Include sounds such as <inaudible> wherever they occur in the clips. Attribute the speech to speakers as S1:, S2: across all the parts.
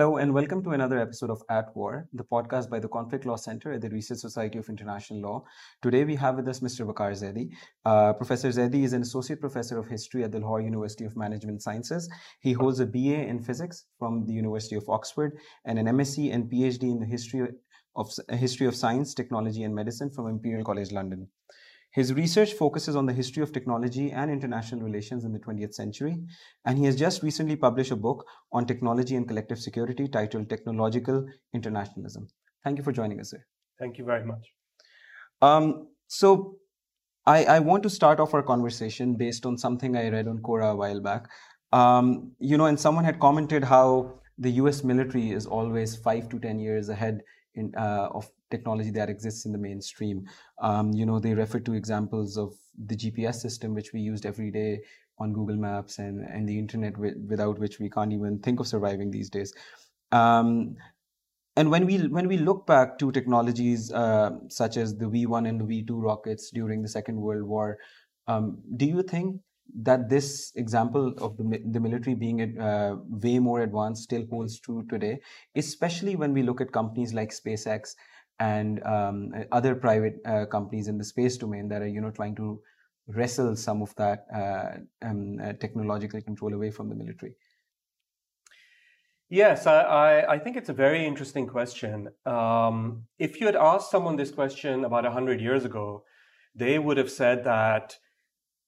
S1: Hello, and welcome to another episode of At War, the podcast by the Conflict Law Center at the Research Society of International Law. Today we have with us Mr. Waqar Zaidi. Uh, professor Zaidi is an associate professor of history at the Lahore University of Management Sciences. He holds a BA in physics from the University of Oxford and an MSc and PhD in the history of, history of science, technology, and medicine from Imperial College London. His research focuses on the history of technology and international relations in the 20th century, and he has just recently published a book on technology and collective security titled Technological Internationalism. Thank you for joining us, sir.
S2: Thank you very much.
S1: Um, so, I, I, want to start off our conversation based on something I read on Quora a while back. Um, you know, and someone had commented how the US military is always five to 10 years ahead in, uh, of technology that exists in the mainstream. Um, you know, they refer to examples of the GPS system, which we used every day on Google Maps and, and the internet, without which we can't even think of surviving these days. Um, and when we when we look back to technologies uh, such as the V1 and the V2 rockets during the Second World War, um, do you think that this example of the, the military being uh, way more advanced still holds true today, especially when we look at companies like SpaceX and um, other private uh, companies in the space domain that are you know trying to wrestle some of that uh, um, uh, technological control away from the military.
S2: Yes i, I, I think it's a very interesting question. Um, if you had asked someone this question about 100 years ago they would have said that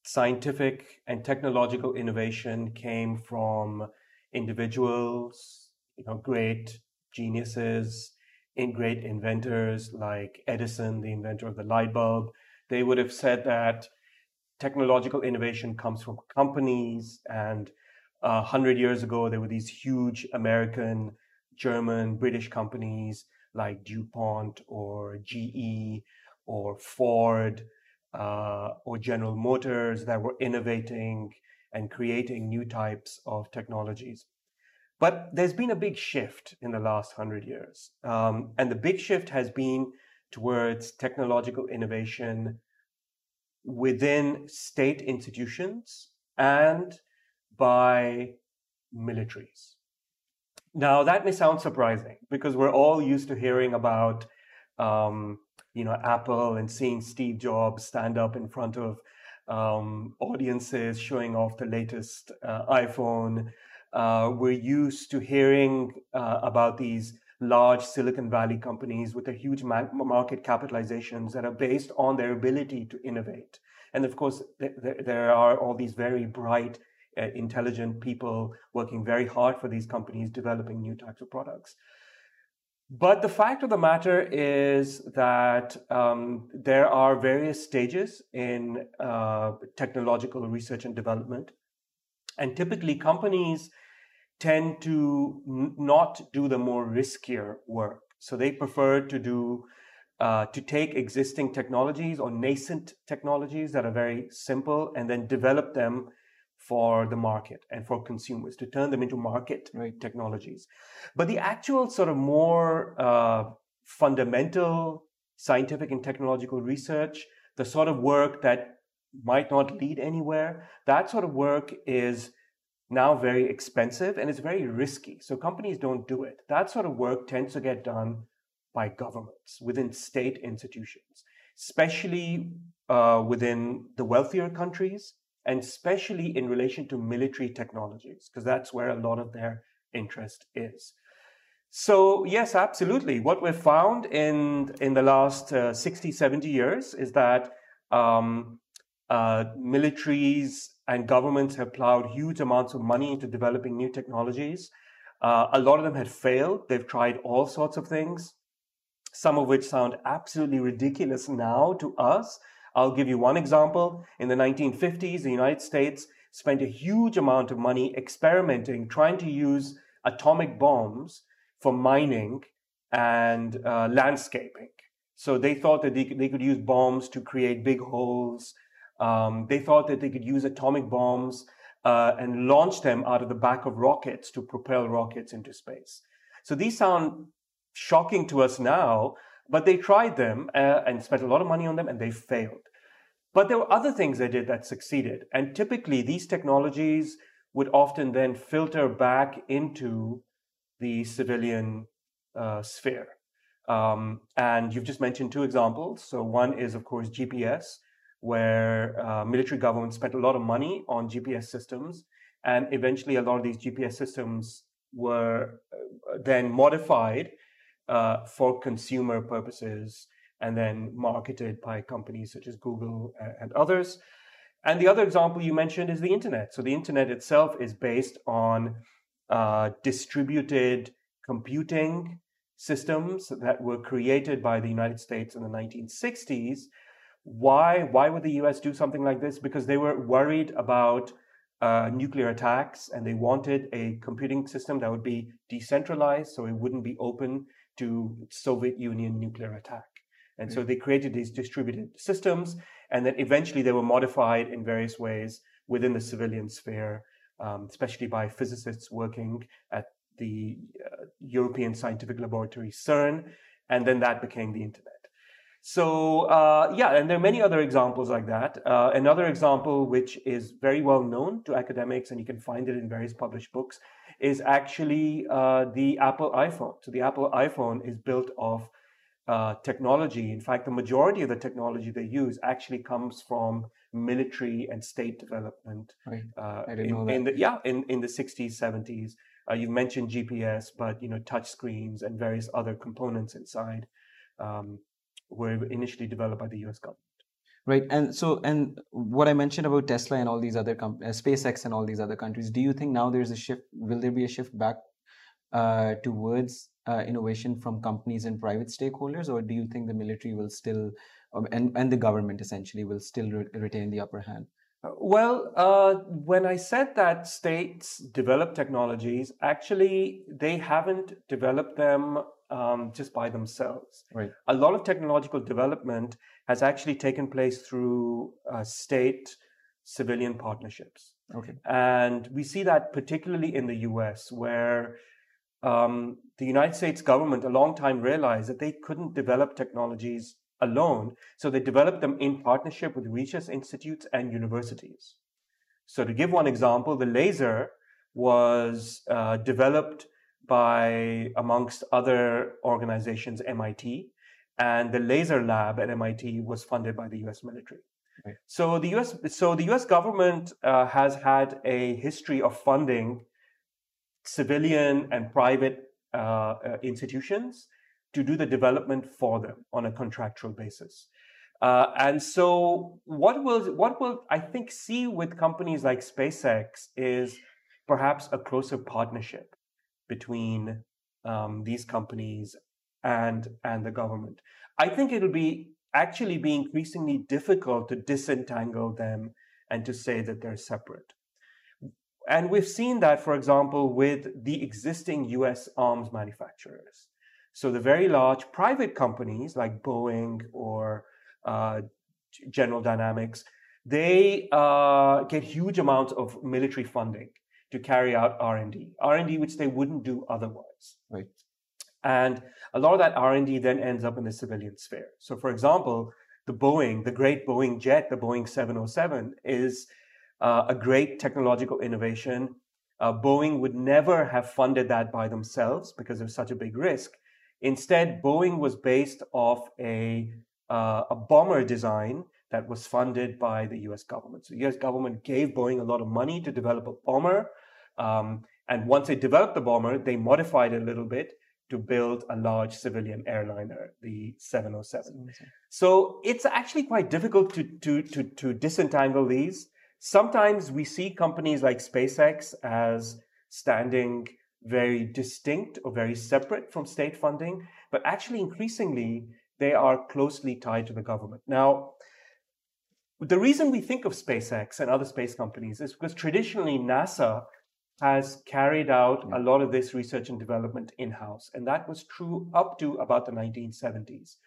S2: scientific and technological innovation came from individuals you know great geniuses in great inventors like Edison, the inventor of the light bulb, they would have said that technological innovation comes from companies. And a uh, hundred years ago, there were these huge American, German, British companies like DuPont or GE or Ford uh, or General Motors that were innovating and creating new types of technologies. But there's been a big shift in the last hundred years. Um, and the big shift has been towards technological innovation within state institutions and by militaries. Now, that may sound surprising because we're all used to hearing about, um, you know, Apple and seeing Steve Jobs stand up in front of um, audiences showing off the latest uh, iPhone uh, we're used to hearing uh, about these large Silicon Valley companies with a huge market capitalizations that are based on their ability to innovate. And of course, th- th- there are all these very bright, uh, intelligent people working very hard for these companies, developing new types of products. But the fact of the matter is that um, there are various stages in uh, technological research and development. And typically, companies tend to n- not do the more riskier work. So they prefer to do uh, to take existing technologies or nascent technologies that are very simple and then develop them for the market and for consumers to turn them into market right. technologies. But the actual sort of more uh, fundamental scientific and technological research, the sort of work that might not lead anywhere, that sort of work is now very expensive and it's very risky. So companies don't do it. That sort of work tends to get done by governments within state institutions, especially uh, within the wealthier countries and especially in relation to military technologies, because that's where a lot of their interest is. So yes, absolutely. What we've found in in the last uh, 60, 70 years is that um, uh, militaries and governments have plowed huge amounts of money into developing new technologies. Uh, a lot of them had failed. They've tried all sorts of things, some of which sound absolutely ridiculous now to us. I'll give you one example. In the 1950s, the United States spent a huge amount of money experimenting, trying to use atomic bombs for mining and uh, landscaping. So they thought that they could, they could use bombs to create big holes um, they thought that they could use atomic bombs uh, and launch them out of the back of rockets to propel rockets into space. So these sound shocking to us now, but they tried them uh, and spent a lot of money on them and they failed. But there were other things they did that succeeded. And typically, these technologies would often then filter back into the civilian uh, sphere. Um, and you've just mentioned two examples. So one is, of course, GPS, where uh, military governments spent a lot of money on GPS systems, and eventually a lot of these GPS systems were uh, then modified uh, for consumer purposes and then marketed by companies such as Google and others. And the other example you mentioned is the internet. So the internet itself is based on uh, distributed computing systems that were created by the United States in the 1960s. Why? Why would the U.S. do something like this? Because they were worried about uh, nuclear attacks, and they wanted a computing system that would be decentralized, so it wouldn't be open to Soviet Union nuclear attack. And mm-hmm. so they created these distributed systems, and then eventually they were modified in various ways within the civilian sphere, um, especially by physicists working at the uh, European Scientific Laboratory, CERN, and then that became the internet. So uh, yeah, and there are many other examples like that. Uh, another example, which is very well known to academics, and you can find it in various published books, is actually uh, the Apple iPhone. So the Apple iPhone is built of uh, technology. In fact, the majority of the technology they use actually comes from military and state development.
S1: Right.
S2: Uh,
S1: I didn't
S2: in,
S1: know that.
S2: In the, yeah, in, in the 60s, 70s. Uh, you mentioned GPS, but you know, touch screens and various other components inside. Um, were initially developed by the US government.
S1: Right, and so and what I mentioned about Tesla and all these other com- uh, SpaceX and all these other countries, do you think now there's a shift? Will there be a shift back uh, towards uh, innovation from companies and private stakeholders, or do you think the military will still, um, and and the government essentially will still re- retain the upper hand?
S2: Uh, well, uh, when I said that states develop technologies, actually they haven't developed them um, just by themselves.
S1: Right.
S2: A lot of technological development has actually taken place through uh, state civilian partnerships.
S1: Okay.
S2: And we see that particularly in the US, where um, the United States government a long time realized that they couldn't develop technologies alone. So they developed them in partnership with research institutes and universities. So to give one example, the laser was uh, developed by, amongst other organizations, MIT. And the laser lab at MIT was funded by the US military. Right. So the US, so the US government uh, has had a history of funding civilian and private uh, uh, institutions to do the development for them on a contractual basis. Uh, and so what will what will I think see with companies like SpaceX is perhaps a closer partnership between um, these companies and and the government. I think it'll be actually be increasingly difficult to disentangle them and to say that they're separate. And we've seen that, for example, with the existing US arms manufacturers. So the very large private companies like Boeing or uh, General Dynamics, they uh, get huge amounts of military funding to carry out R&D, R&D which they wouldn't do otherwise.
S1: Right.
S2: And a lot of that R&D then ends up in the civilian sphere. So for example, the Boeing, the great Boeing jet, the Boeing 707 is uh, a great technological innovation. Uh, Boeing would never have funded that by themselves because of such a big risk. Instead, Boeing was based off a, uh, a bomber design that was funded by the US government. So the US government gave Boeing a lot of money to develop a bomber um, and once they developed the bomber, they modified it a little bit to build a large civilian airliner, the 707. So it's actually quite difficult to, to, to, to disentangle these. Sometimes we see companies like SpaceX as standing very distinct or very separate from state funding, but actually increasingly they are closely tied to the government. Now, the reason we think of SpaceX and other space companies is because traditionally NASA has carried out a lot of this research and development in house. And that was true up to about the 1970s.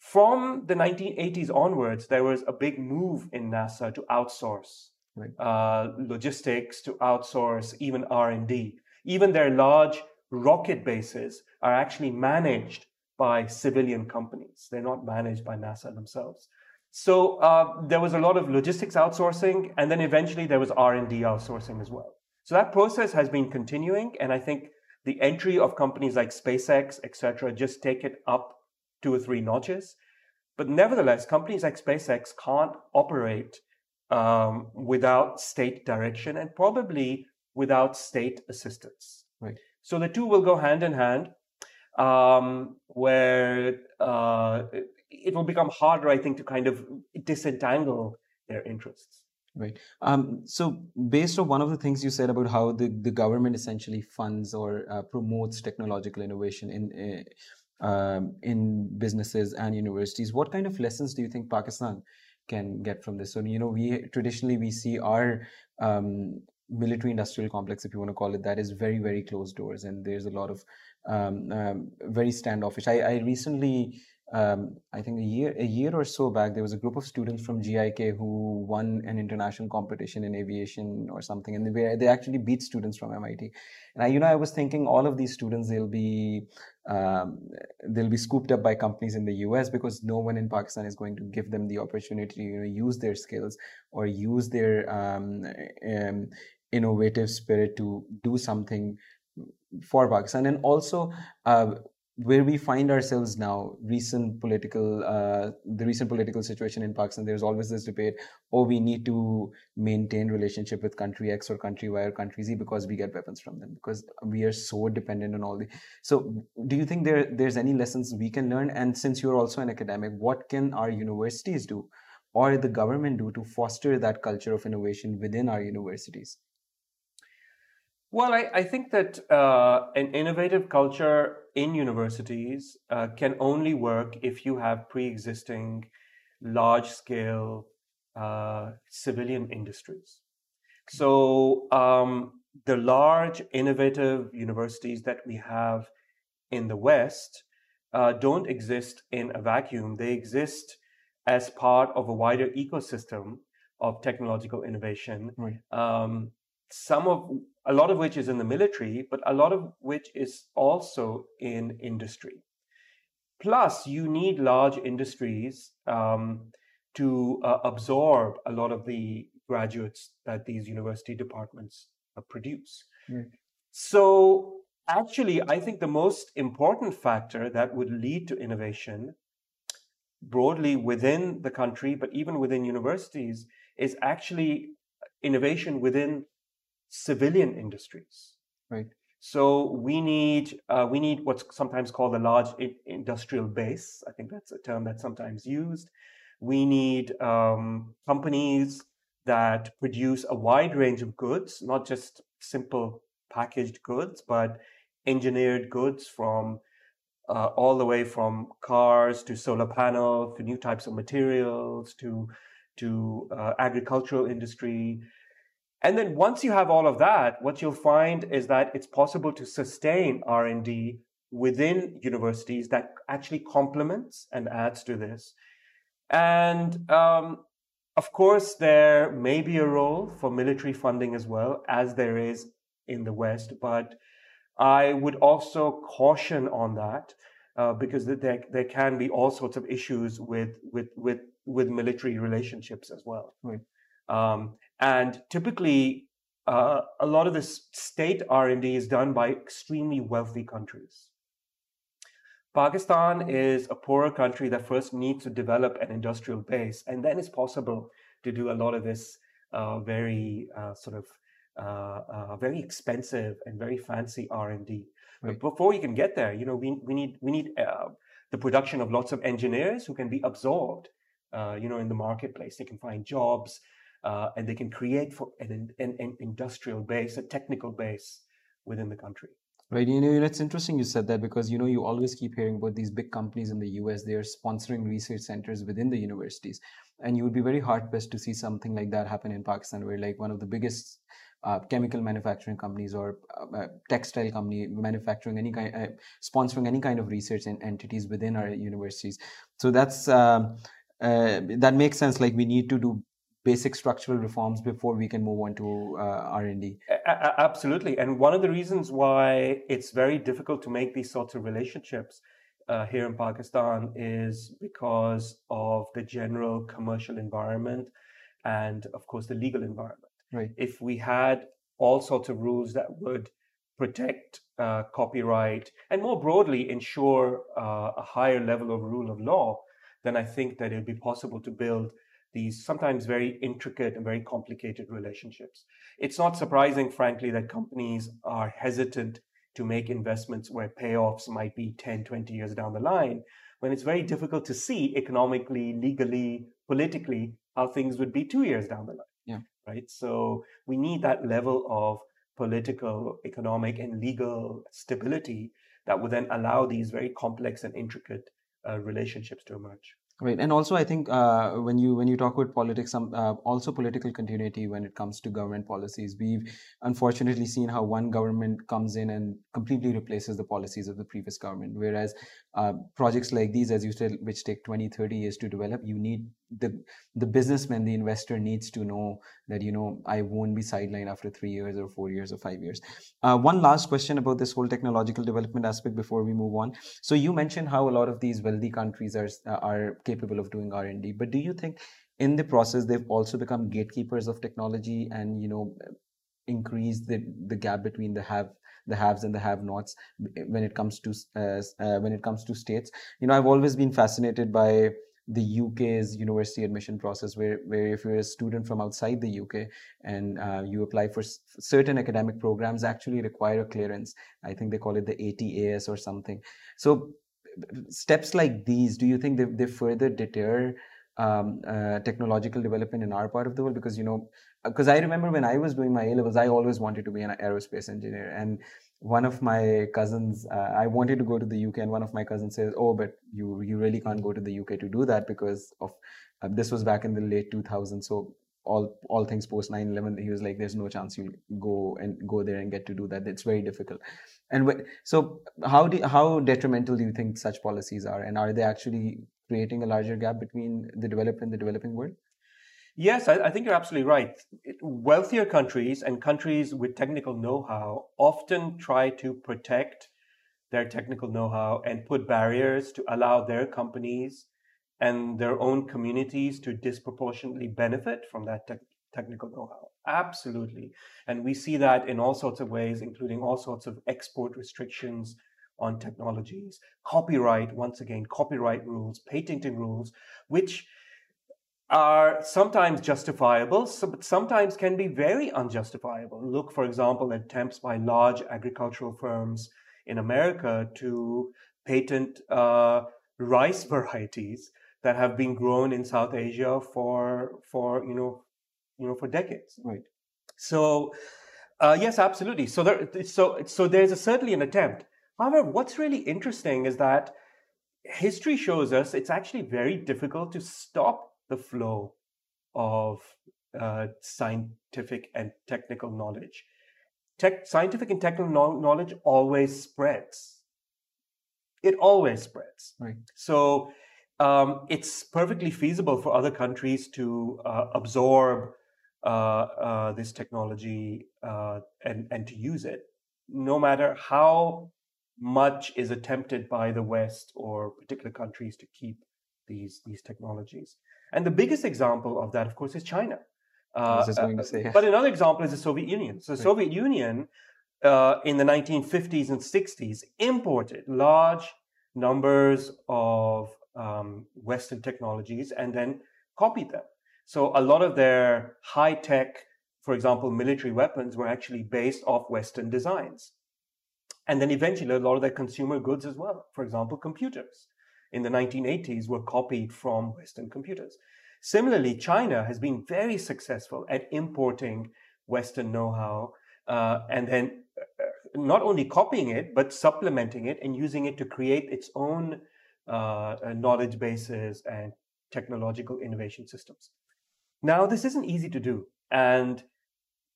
S2: From the 1980s onwards, there was a big move in NASA to outsource right. uh, logistics, to outsource even R&D. Even their large rocket bases are actually managed by civilian companies. They're not managed by NASA themselves. So uh, there was a lot of logistics outsourcing, and then eventually there was R&D outsourcing as well. So that process has been continuing, and I think the entry of companies like SpaceX, etc., just take it up two or three notches. But nevertheless, companies like SpaceX can't operate um, without state direction and probably without state assistance.
S1: Right.
S2: So the two will go hand in hand, um, where uh, it will become harder, I think, to kind of disentangle their interests.
S1: Right. Um, so, based on one of the things you said about how the, the government essentially funds or uh, promotes technological innovation in uh, um, in businesses and universities, what kind of lessons do you think Pakistan can get from this? So, you know, we traditionally we see our um, military industrial complex, if you want to call it that, is very very closed doors, and there's a lot of um, um, very standoffish. I, I recently um, I think a year a year or so back, there was a group of students from GIK who won an international competition in aviation or something, and they they actually beat students from MIT. And I, you know, I was thinking all of these students they'll be um, they'll be scooped up by companies in the US because no one in Pakistan is going to give them the opportunity to you know, use their skills or use their um, um, innovative spirit to do something for Pakistan. And also, uh, where we find ourselves now, recent political, uh, the recent political situation in Pakistan, there's always this debate, oh, we need to maintain relationship with country X or country Y or country Z because we get weapons from them, because we are so dependent on all the. So do you think there there's any lessons we can learn? And since you're also an academic, what can our universities do or the government do to foster that culture of innovation within our universities?
S2: Well, I, I think that uh, an innovative culture in universities uh, can only work if you have pre existing large scale uh, civilian industries. So, um, the large innovative universities that we have in the West uh, don't exist in a vacuum, they exist as part of a wider ecosystem of technological innovation.
S1: Right.
S2: Um, some of a lot of which is in the military, but a lot of which is also in industry. Plus, you need large industries um, to uh, absorb a lot of the graduates that these university departments uh, produce.
S1: Right.
S2: So, actually, I think the most important factor that would lead to innovation broadly within the country, but even within universities, is actually innovation within civilian industries.
S1: Right.
S2: So we need uh, we need what's sometimes called a large industrial base. I think that's a term that's sometimes used. We need um, companies that produce a wide range of goods, not just simple packaged goods, but engineered goods from uh, all the way from cars to solar panels to new types of materials to to uh, agricultural industry and then once you have all of that, what you'll find is that it's possible to sustain R&D within universities that actually complements and adds to this. And um, of course, there may be a role for military funding as well, as there is in the West. But I would also caution on that uh, because there, there can be all sorts of issues with, with, with, with military relationships as well.
S1: Right.
S2: Um, and typically, uh, a lot of this state R&D is done by extremely wealthy countries. Pakistan is a poorer country that first needs to develop an industrial base, and then it's possible to do a lot of this uh, very uh, sort of uh, uh, very expensive and very fancy R&D. Right. But before you can get there, you know, we, we need we need uh, the production of lots of engineers who can be absorbed, you know, in the marketplace. They can find jobs uh, and they can create for an, an, an, industrial base, a technical base within the country.
S1: Right. You know, it's interesting you said that because, you know, you always keep hearing about these big companies in the US, they are sponsoring research centers within the universities. And you would be very hard pressed to see something like that happen in Pakistan, where like one of the biggest uh, chemical manufacturing companies or uh, textile company manufacturing any kind, uh, sponsoring any kind of research entities within our universities. So that's um, uh, that makes sense. Like we need to do basic structural reforms before we can move on to uh, r&d
S2: absolutely. And one of the reasons why it's very difficult to make these sorts of relationships uh, here in pakistan is because of the general commercial environment and of course the legal environment.
S1: Right.
S2: If we had all sorts of rules that would protect uh, copyright and more broadly ensure uh, a higher level of rule of law, then I think that it would be possible to build these sometimes very intricate and very complicated relationships. It's not surprising, frankly, that companies are hesitant to make investments where payoffs might be 10, 20 years down the line, when it's very difficult to see economically, legally, politically how things would be two years down the line.
S1: Yeah.
S2: Right. So we need that level of political, economic, and legal stability that would then allow these very complex and intricate uh, relationships to emerge.
S1: Right, and also I think uh, when you when you talk about politics, um, uh, also political continuity when it comes to government policies. We've unfortunately seen how one government comes in and completely replaces the policies of the previous government. Whereas uh, projects like these, as you said, which take 20, 30 years to develop, you need the the businessman, the investor needs to know that you know I won't be sidelined after three years or four years or five years. Uh, one last question about this whole technological development aspect before we move on. So you mentioned how a lot of these wealthy countries are are capable of doing R and D, but do you think in the process they've also become gatekeepers of technology and you know increase the the gap between the have the haves and the have-nots when it comes to uh, uh, when it comes to states. You know, I've always been fascinated by the UK's university admission process, where, where if you're a student from outside the UK and uh, you apply for s- certain academic programs, actually require a clearance. I think they call it the ATAS or something. So steps like these, do you think they, they further deter um, uh, technological development in our part of the world? Because you know, because I remember when I was doing my A levels, I always wanted to be an aerospace engineer, and one of my cousins uh, i wanted to go to the uk and one of my cousins says oh but you you really can't go to the uk to do that because of uh, this was back in the late 2000s so all all things post 9-11 he was like there's no chance you'll go and go there and get to do that. It's very difficult and so how do how detrimental do you think such policies are and are they actually creating a larger gap between the developed and the developing world
S2: Yes, I, I, think you're absolutely right. Wealthier countries and countries with technical know how often try to protect their technical know how and put barriers to allow their companies and their own communities to disproportionately benefit from that te- technical know how. Absolutely. And we see that in all sorts of ways, including all sorts of export restrictions on technologies, copyright, once again, copyright rules, patenting rules, which are sometimes justifiable, but sometimes can be very unjustifiable. Look, for example, at attempts by large agricultural firms in America to patent uh, rice <laughs> varieties that have been grown in South Asia for for you know you know for decades.
S1: Right.
S2: So uh, yes, absolutely. So there so so there's a, certainly an attempt. However, what's really interesting is that history shows us it's actually very difficult to stop the flow of uh, scientific and technical knowledge. Tech, scientific and technical knowledge always spreads. It always spreads.
S1: Right.
S2: So um, it's perfectly feasible for other countries to uh, absorb this technology uh, and, and to use it, no matter how much is attempted by the West or particular countries to keep these, these technologies. And the biggest example of that, of course, is China.
S1: Uh, uh say,
S2: But another example is the Soviet Union. So the. Soviet Union uh, in the 1950s and 60s imported large numbers of um, Western technologies and then copied them. So a lot of their high tech, for example, military weapons were actually based off Western designs. And then eventually a lot of their consumer goods as well. For example, computers in the 1980s were copied from Western computers. Similarly, China has been very successful at importing Western know-how uh, and then uh, not only copying it, but supplementing it and using it to create its own uh, knowledge bases and technological innovation systems. Now, this isn't easy to do. And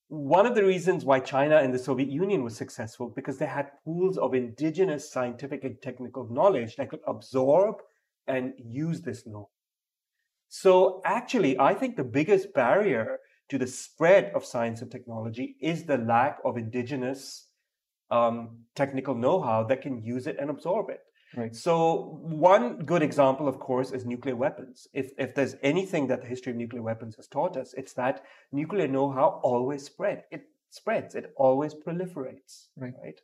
S2: one of the reasons why China and the Soviet Union was successful because they had pools of indigenous scientific and technical knowledge that could absorb and use this knowledge. So actually, I think the biggest barrier to the spread of science and technology is the lack of indigenous um, technical know-how that can use it and absorb it.
S1: Right.
S2: So one good example, of course, is nuclear weapons. If if there's anything that the history of nuclear weapons has taught us, it's that nuclear know-how always spread. It spreads. It always proliferates.
S1: Right.
S2: Right.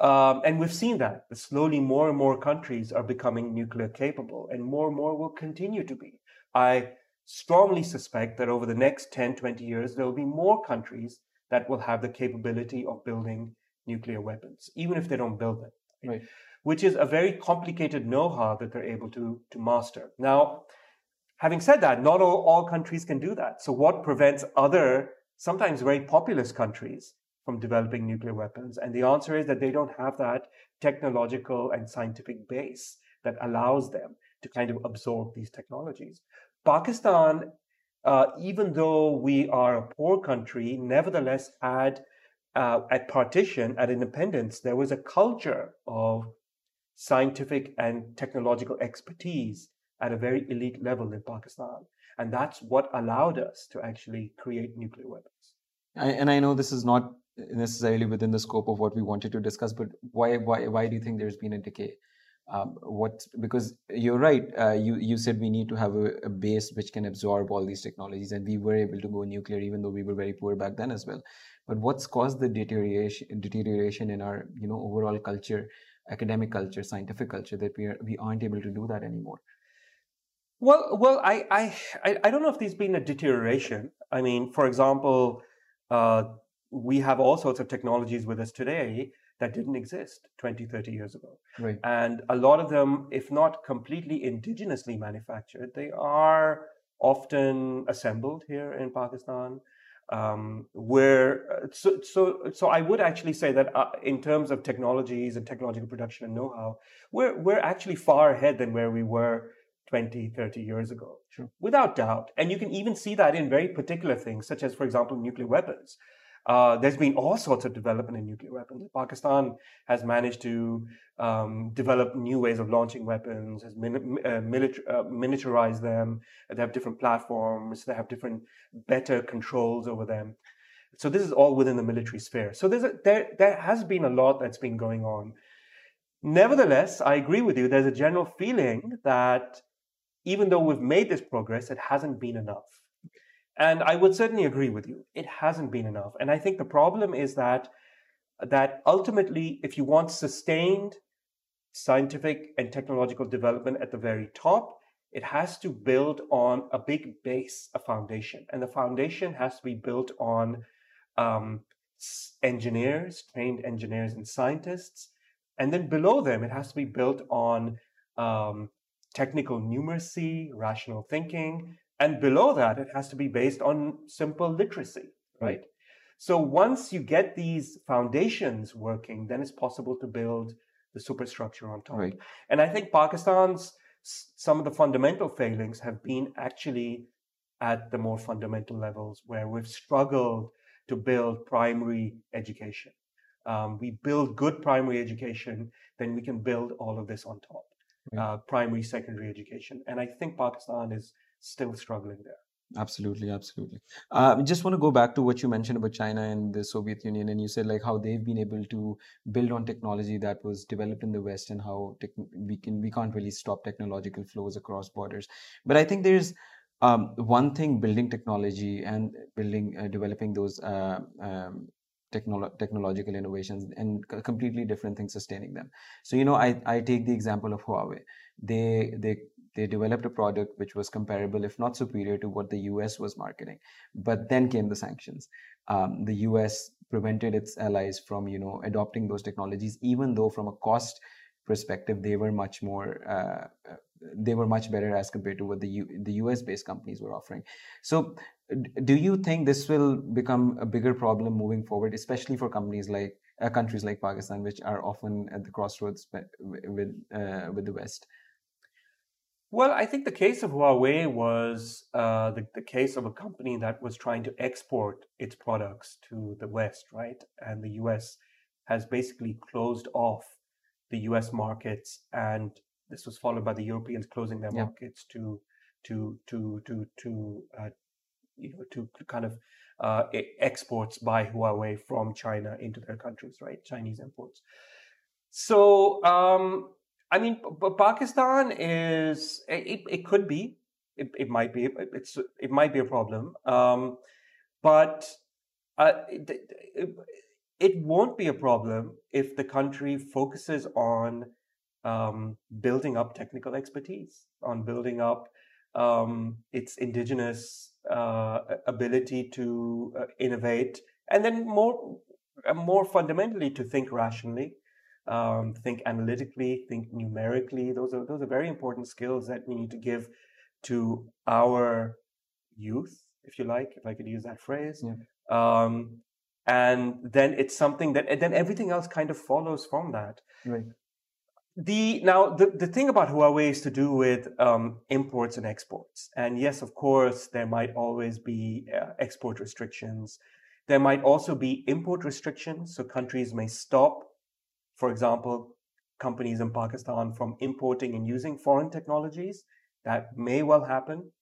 S2: Um, and we've seen that slowly more and more countries are becoming nuclear capable, and more and more will continue to be. I strongly suspect that over the next 10, 20 years, there will be more countries that will have the capability of building nuclear weapons, even if they don't build them.
S1: Right.
S2: Which is a very complicated know-how that they're able to, to master. Now, having said that, not all, all countries can do that. So what prevents other, sometimes very populous countries from developing nuclear weapons? And the answer is that they don't have that technological and scientific base that allows them to kind of absorb these technologies. Pakistan, uh, even though we are a poor country, nevertheless had uh, at partition, at independence, there was a culture of scientific and technological expertise at a very elite level in Pakistan. And that's what allowed us to actually create nuclear weapons.
S1: I, and I know this is not necessarily within the scope of what we wanted to discuss, but why why why do you think there's been a decay? Um, what because you're right. Uh, you you said we need to have a, a, base which can absorb all these technologies, and we were able to go nuclear even though we were very poor back then as well. But what's caused the deterioration deterioration in our you know overall culture, academic culture, scientific culture that we are we aren't able to do that anymore?
S2: Well, well, I I I don't know if there's been a deterioration. I mean, for example. Uh, we have all sorts of technologies with us today that didn't exist 20, 30 years ago.
S1: Right.
S2: And a lot of them, if not completely indigenously manufactured, they are often assembled here in Pakistan. Um, where so, so so I would actually say that uh, in terms of technologies and technological production and know-how, we're we're actually far ahead than where we were 20, 30 years ago.
S1: Sure.
S2: Without doubt. And you can even see that in very particular things, such as, for example, nuclear weapons. Uh, there's been all sorts of development in nuclear weapons. Pakistan has managed to um, develop new ways of launching weapons, has min- uh, uh, miniaturized them. They have different platforms. They have different, better controls over them. So this is all within the military sphere. So a, there there has been a lot that's been going on. Nevertheless, I agree with you. There's a general feeling that even though we've made this progress, it hasn't been enough. And I would certainly agree with you. It hasn't been enough. And I think the problem is that that ultimately, if you want sustained scientific and technological development at the very top, it has to build on a big base, a foundation. And the foundation has to be built on um, engineers, trained engineers and scientists. And then below them, it has to be built on um, technical numeracy, rational thinking, and below that, it has to be based on simple literacy, right? So once you get these foundations working, then it's possible to build the superstructure on top.
S1: Right.
S2: And I think Pakistan's some of the fundamental failings have been actually at the more fundamental levels where we've struggled to build primary education. Um, we build good primary education, then we can build all of this on top. Right. Uh, primary, secondary education. And I think Pakistan is still struggling there.
S1: Absolutely, absolutely. Uh, I just want to go back to what you mentioned about China and the Soviet Union, and you said like how they've been able to build on technology that was developed in the West, and how we can we can't really stop technological flows across borders. But I think there's um, one thing building technology and building uh, developing those uh, um, technolo- technological innovations and completely different things sustaining them. So you know, I I take the example of Huawei. They they they developed a product which was comparable, if not superior, to what the US was marketing. But then came the sanctions. Um, the US prevented its allies from, you know, adopting those technologies, even though from a cost perspective they were much more uh, they were much better as compared to what the U, the US based companies were offering. So, do you think this will become a bigger problem moving forward, especially for companies like uh, countries like Pakistan, which are often at the crossroads with uh, with the West?
S2: Well, I think the case of Huawei was uh, the, the case of a company that was trying to export its products to the West, right? And the US has basically closed off the US markets, and this was followed by the Europeans closing their yeah. markets to to to to to uh, you know to kind of uh, exports by Huawei from China into their countries, right? Chinese imports. So um, I mean, Pakistan is it, it could be. It, it might be it's it might be a problem, um, but Uh, it, it, won't be a problem if the country focuses on um, building up technical expertise, on building up um, its indigenous uh, ability to uh, innovate, and then more, uh, more fundamentally to think rationally, um, think analytically, think numerically. Those are those are very important skills that we need to give to our youth, if you like, if I could use that phrase. Yeah. Um, and then it's something that then everything else kind of follows from that.
S1: Right.
S2: The now the, the thing about Huawei is to do with um, imports and exports, and yes, of course, there might always be uh, export restrictions. There might also be import restrictions, so countries may stop, for example, companies in Pakistan from importing and using foreign technologies. That may well happen.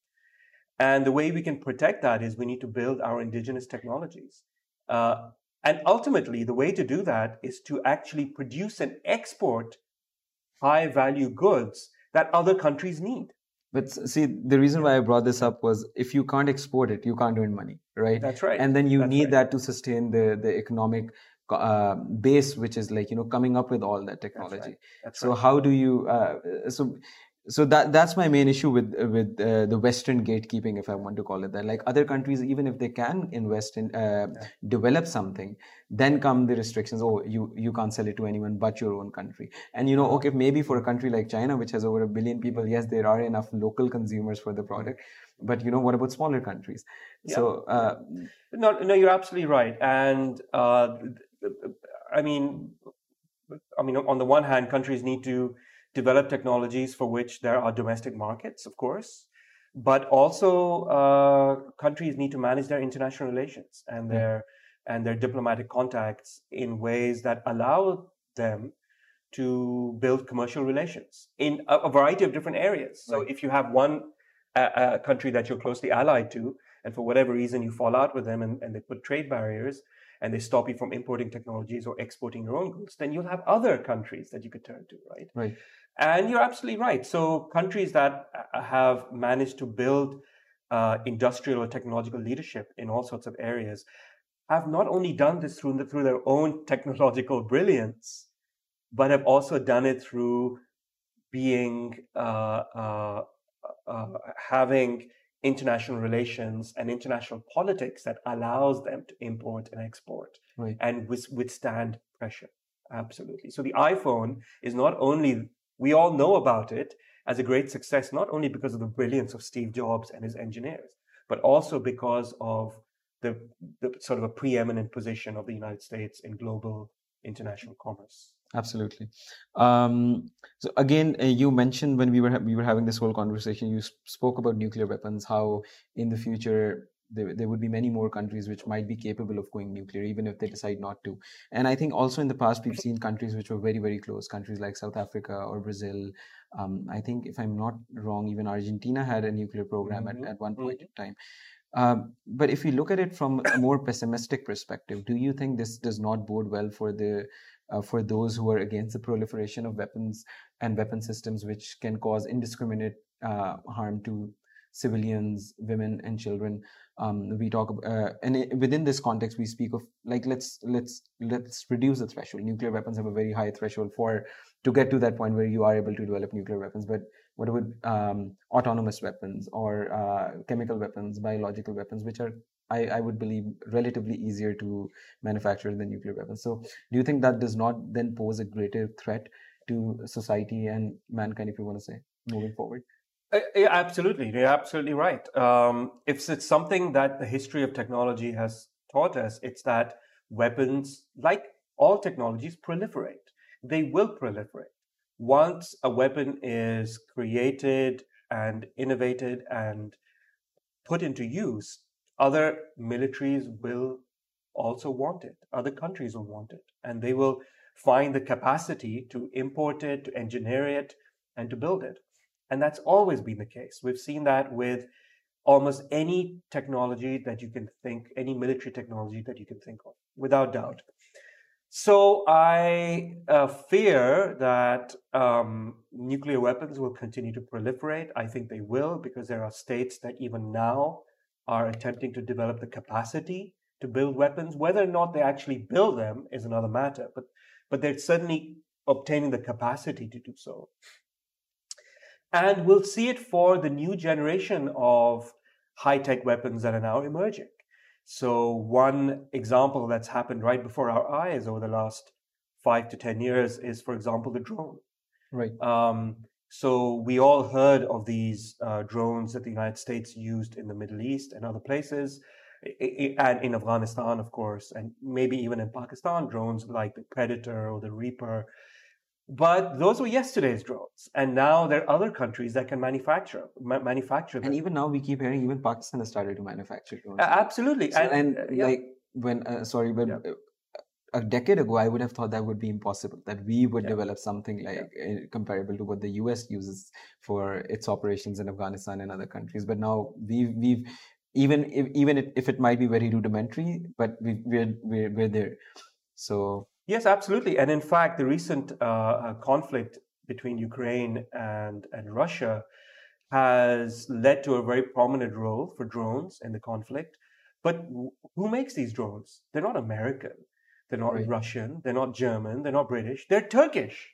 S2: And the way we can protect that is we need to build our indigenous technologies. Uh, and ultimately, the way to do that is to actually produce and export high value goods that other countries need.
S1: But see, the reason why I brought this up was if you can't export it, you can't earn money, right?
S2: That's right.
S1: And then you
S2: That's
S1: need
S2: right.
S1: that to sustain the the economic uh, base, which is like you know coming up with all that technology.
S2: That's right. That's
S1: so
S2: right.
S1: how do you? Uh, so so that that's my main issue with with uh, the western gatekeeping if i want to call it that like other countries even if they can invest in uh, yeah. develop something then come the restrictions oh you you can't sell it to anyone but your own country and you know okay maybe for a country like china which has over a billion people yes there are enough local consumers for the product but you know what about smaller countries yeah. so uh,
S2: no no you're absolutely right and uh, i mean i mean on the one hand countries need to develop technologies for which there are domestic markets, of course, but also uh, countries need to manage their international relations and hmm. their and their diplomatic contacts in ways that allow them to build commercial relations in a, a variety of different areas. So right. if you have one uh, country that you're closely allied to, and for whatever reason you fall out with them and, and they put trade barriers, and they stop you from importing technologies or exporting your own goods, then you'll have other countries that you could turn to, right?
S1: Right.
S2: And you're absolutely right. So countries that uh, have managed to build uh, industrial or technological leadership in all sorts of areas have not only done this through, through their own <laughs> technological brilliance, but have also done it through being uh, uh, uh having international relations and international politics that allows them to import and export
S1: right.
S2: and withstand pressure. Absolutely. So the iPhone is not only, we all know about it as a great success, not only because of the brilliance of Steve Jobs and his engineers, but also because of the, the sort of a preeminent position of the United States in global international commerce.
S1: Absolutely. Um, so again, uh, you mentioned when we were we were having this whole conversation, you spoke about nuclear weapons. How in the future there, there would be many more countries which might be capable of going nuclear, even if they decide not to. And I think also in the past we've seen countries which were very very close, countries like South Africa or Brazil. Um, I think if I'm not wrong, even Argentina had a nuclear program mm-hmm. at, at one point mm-hmm. in time. Um, but if we look at it from a more pessimistic perspective, do you think this does not bode well for the uh, for those who are against the proliferation of weapons and weapon systems which can cause indiscriminate uh, harm to civilians, women, and children. Um, we talk uh, and within this context, we speak of like let's let's let's reduce the threshold. Nuclear weapons have a very high threshold for to get to that point where you are able to develop nuclear weapons. But what about um, autonomous weapons or uh, chemical weapons, biological weapons, which are I, I would believe relatively easier to manufacture than nuclear weapons. So, do you think that does not then pose a greater threat to society and mankind, if you want to say, moving forward?
S2: Uh, absolutely, you're absolutely right. Um, if it's something that the history of technology has taught us, it's that weapons, like all technologies, proliferate. They will proliferate. Once a weapon is created and innovated and put into use, other militaries will also want it. Other countries will want it. And they will find the capacity to import it, to engineer it, and to build it. And that's always been the case. We've seen that with almost any technology that you can think, any military technology that you can think of, without doubt. So I uh, fear that um, nuclear weapons will continue to proliferate. I think they will because there are states that even now are attempting to develop the capacity to build weapons. Whether or not they actually build them is another matter, but but they're certainly obtaining the capacity to do so. And we'll see it for the new generation of high tech weapons that are now emerging. So, one example that's happened right before our eyes over the last five to 10 years is, for example, the drone.
S1: Right.
S2: Um, so, we all heard of these uh, drones that the United States used in the Middle East and other places, and in Afghanistan, of course, and maybe even in Pakistan, drones like the Predator or the Reaper but those were yesterday's drones, and now there are other countries that can manufacture ma- manufacture them.
S1: And even now, we keep hearing even Pakistan has started to manufacture drones.
S2: Uh, absolutely,
S1: So-
S2: and,
S1: and
S2: yeah.
S1: like when uh, sorry, but
S2: Yeah.
S1: uh, a decade ago, I would have thought that would be impossible. That we would
S2: Yeah.
S1: develop something like uh, comparable to what the U.S. uses for its operations in Afghanistan and other countries. But now we've we've even if, even if, if it might be very rudimentary, but we we're we're, we're there. So
S2: Yes, absolutely. And in fact, the recent uh, uh, conflict between Ukraine and, and Russia has led to a very prominent role for drones in the conflict. But who makes these drones? They're not American. They're not
S1: Right.
S2: Russian. They're not German. They're not British. They're Turkish.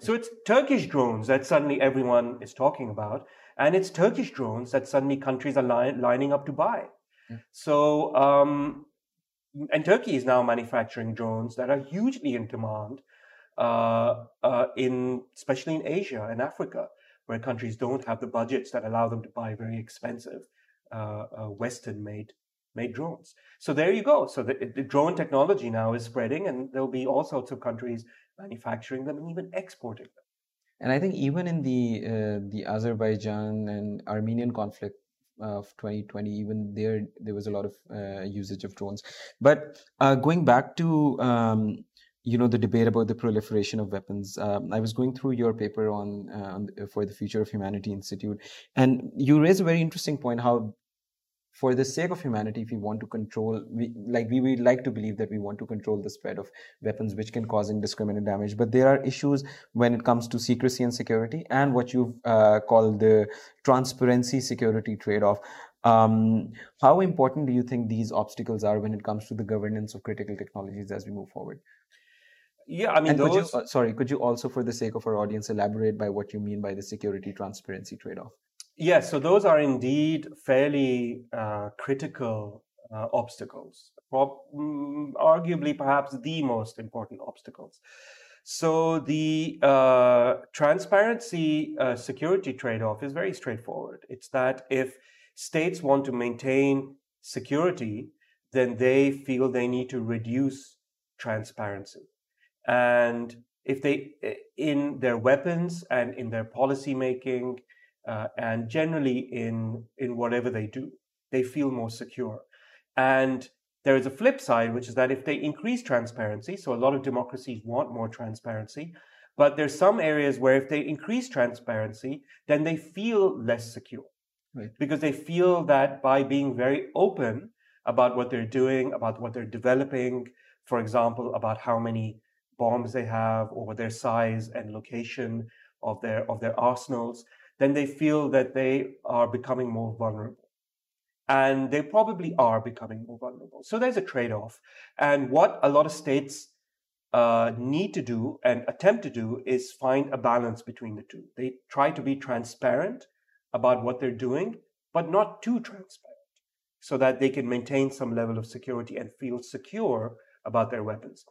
S2: So it's Turkish drones that suddenly everyone is talking about. And it's Turkish drones that suddenly countries are li- lining up to buy.
S1: Yeah.
S2: So, um, and Turkey is now manufacturing drones that are hugely in demand, uh, uh, in especially in Asia and Africa, where countries don't have the budgets that allow them to buy very expensive uh, uh, Western-made made drones. So there you go. So the, the drone technology now is spreading, and there'll be all sorts of countries manufacturing them and even exporting them.
S1: And I think even in the uh, the Azerbaijan and Armenian conflict of 2020, even there there was a lot of uh, usage of drones. But uh, going back to um, you know the debate about the proliferation of weapons, um, I was going through your paper on, uh, on for the Future of Humanity Institute, and you raise a very interesting point how for the sake of humanity, if we want to control, we like we would like to believe that we want to control the spread of weapons which can cause indiscriminate damage. But there are issues when it comes to secrecy and security, and what you've uh, called the transparency security trade-off. Um, how important do you think these obstacles are when it comes to the governance of critical technologies as we move forward?
S2: Yeah, I mean,
S1: and could you, uh, sorry, could you also, for the sake of our audience, elaborate by what you mean by the security transparency trade-off?
S2: Yes, so those are indeed fairly uh, critical uh, obstacles, Prob- mm, arguably perhaps the most important obstacles. So the uh, transparency uh, security trade off is very straightforward. It's that if states want to maintain security, then they feel they need to reduce transparency. And if they, in their weapons and in their policy making, uh, and generally in in whatever they do, they feel more secure. And there is a flip side, which is that if they increase transparency, so a lot of democracies want more transparency, but there's some areas where if they increase transparency, then they feel less secure.
S1: Right.
S2: Because they feel that by being very open about what they're doing, about what they're developing, for example, about how many bombs they have, or their size and location of their of their arsenals, then they feel that they are becoming more vulnerable. And they probably are becoming more vulnerable. So there's a trade off. And what a lot of states uh, need to do and attempt to do is find a balance between the two. They try to be transparent about what they're doing, but not too transparent, so that they can maintain some level of security and feel secure about their weapons.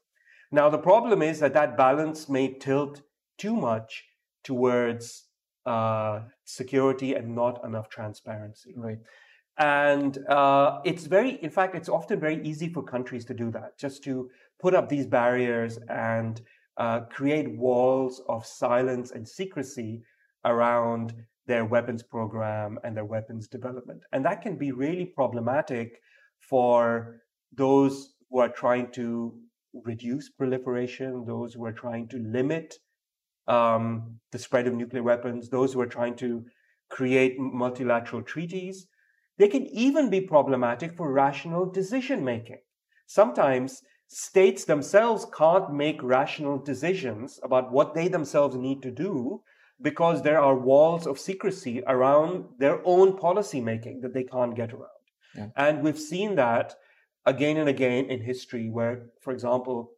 S2: Now, the problem is that that balance may tilt too much towards uh, security and not enough transparency.
S1: Right.
S2: And uh, it's very, in fact, it's often very easy for countries to do that, just to put up these barriers and uh, create walls of silence and secrecy around their weapons program and their weapons development. And that can be really problematic for those who are trying to reduce proliferation, those who are trying to limit um, the spread of nuclear weapons, those who are trying to create multilateral treaties. They can even be problematic for rational decision making. Sometimes states themselves can't make rational decisions about what they themselves need to do because there are walls of secrecy around their own policy making that they can't get around.
S1: Yeah.
S2: And we've seen that again and again in history where, for example,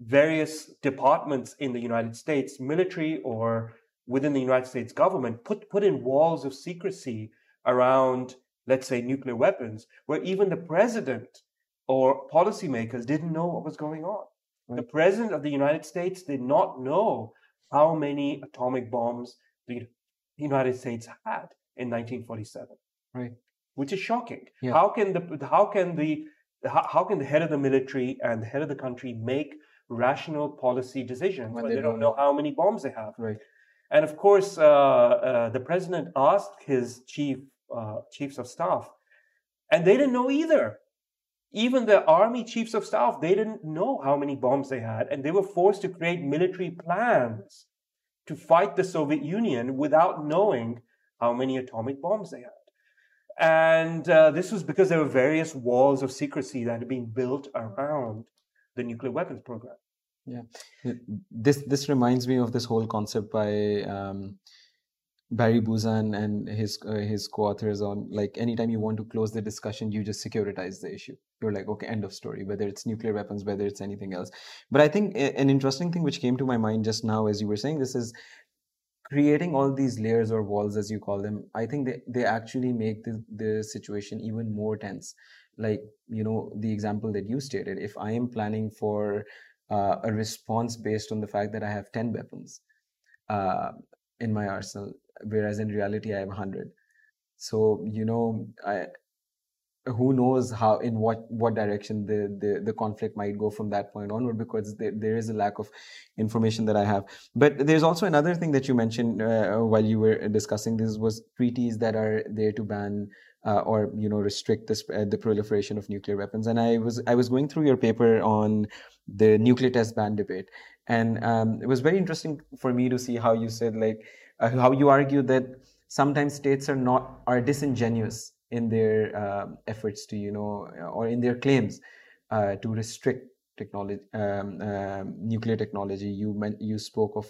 S2: various departments in the United States, military or within the United States government, put, put in walls of secrecy around, let's say, nuclear weapons, where even the president or policymakers didn't know what was going on. Right. The president of the United States did not know how many atomic bombs the United States had in 1947.
S1: Right.
S2: Which is shocking. Yeah. How can the how can the how, how can the head of the military and the head of the country make rational policy decisions when, when they, they, don't know how many bombs they have?
S1: Right.
S2: And of course, uh, uh, the president asked his chief uh, chiefs of staff, and they didn't know either. Even the army chiefs of staff, they didn't know how many bombs they had, and they were forced to create military plans to fight the Soviet Union without knowing how many atomic bombs they had. And uh, this was because there were various walls of secrecy that had been built around the nuclear weapons program.
S1: Yeah, this this reminds me of this whole concept by um, Barry Buzan and his uh, his co-authors on like anytime you want to close the discussion, you just securitize the issue. You're like, okay, end of story. Whether it's nuclear weapons, whether it's anything else. But I think an interesting thing which came to my mind just now as you were saying this is creating all these layers or walls as you call them i think they, they actually make the, the situation even more tense like you know the example that you stated if i am planning for uh, a response based on the fact that i have 10 weapons uh, in my arsenal whereas in reality i have 100 so you know i who knows how in what what direction the the, the conflict might go from that point onward because there, there is a lack of information that i have. But there's also another thing that you mentioned uh, while you were discussing this was treaties that are there to ban uh, or you know restrict the, uh, the proliferation of nuclear weapons. And i was i was going through your paper on the nuclear test ban debate. And um, it was very interesting for me to see how you said like uh, how you argue that sometimes states are not are disingenuous in their uh, efforts to you know or in their claims uh, to restrict technology um, um, nuclear technology. You meant you spoke of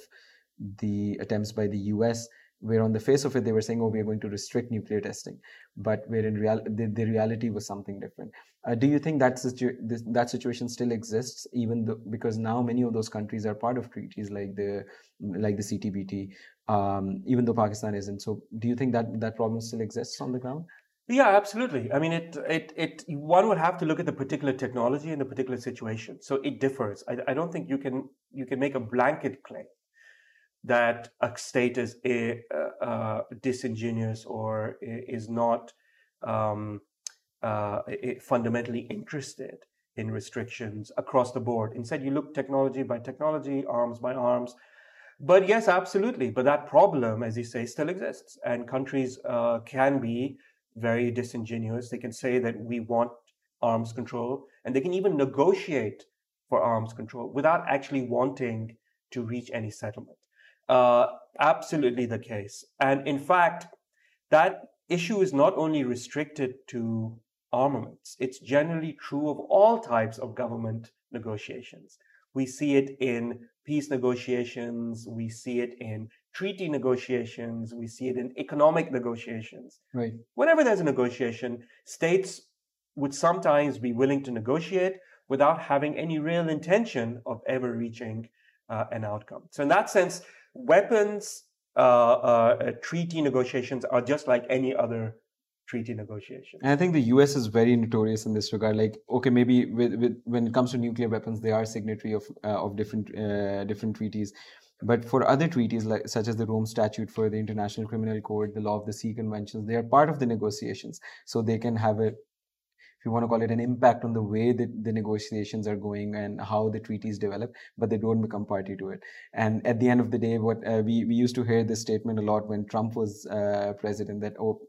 S1: the attempts by the US where on the face of it they were saying oh we are going to restrict nuclear testing but where in real the, the reality was something different uh, do you think that situ- that situation still exists even though because now many of those countries are part of treaties like the like the CTBT um, even though Pakistan isn't so do you think that that problem still exists on the ground
S2: yeah, absolutely. I mean, it, it, it, one would have to look at the particular technology and the particular situation. So it differs. I, I don't think you can, you can make a blanket claim that a state is a, uh, disingenuous or is not um, uh, fundamentally interested in restrictions across the board. Instead, you look technology by technology, arms by arms. But yes, absolutely. But that problem, as you say, still exists, and countries uh, can be very disingenuous. They can say that we want arms control, and they can even negotiate for arms control without actually wanting to reach any settlement. Uh, absolutely the case. And in fact, that issue is not only restricted to armaments, it's generally true of all types of government negotiations. We see it in peace negotiations, we see it in treaty negotiations, we see it in economic negotiations.
S1: Right.
S2: Whenever there's a negotiation, states would sometimes be willing to negotiate without having any real intention of ever reaching uh, an outcome. So, in that sense, weapons uh, uh, treaty negotiations are just like any other treaty negotiation.
S1: And I think the US is very notorious in this regard. Like, okay, maybe with, with when it comes to nuclear weapons, they are signatory of uh, of different uh, different treaties. But for other treaties, like such as the Rome Statute for the International Criminal Court, the Law of the Sea Conventions, they are part of the negotiations, so they can have a, if you want to call it, an impact on the way that the negotiations are going and how the treaties develop. But they don't become party to it. And at the end of the day, what uh, we we used to hear this statement a lot when Trump was uh, president that oh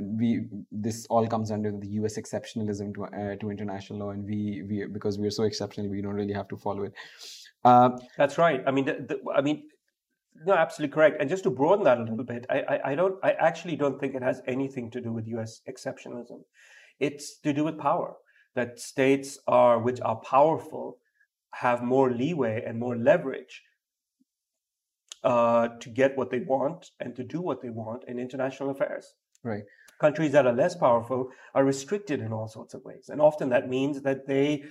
S1: we this all comes under the U.S. exceptionalism to uh, to international law, and we we because we are so exceptional, we don't really have to follow it.
S2: Uh, That's right. I mean, the, the, I mean, no, absolutely correct. And just to broaden that a little bit, I, I, I, don't, I actually don't think it has anything to do with U.S. exceptionalism. It's to do with power. That states are which are powerful have more leeway and more leverage uh, to get what they want and to do what they want in international affairs.
S1: Right.
S2: Countries that are less powerful are restricted in all sorts of ways. And often that means that they,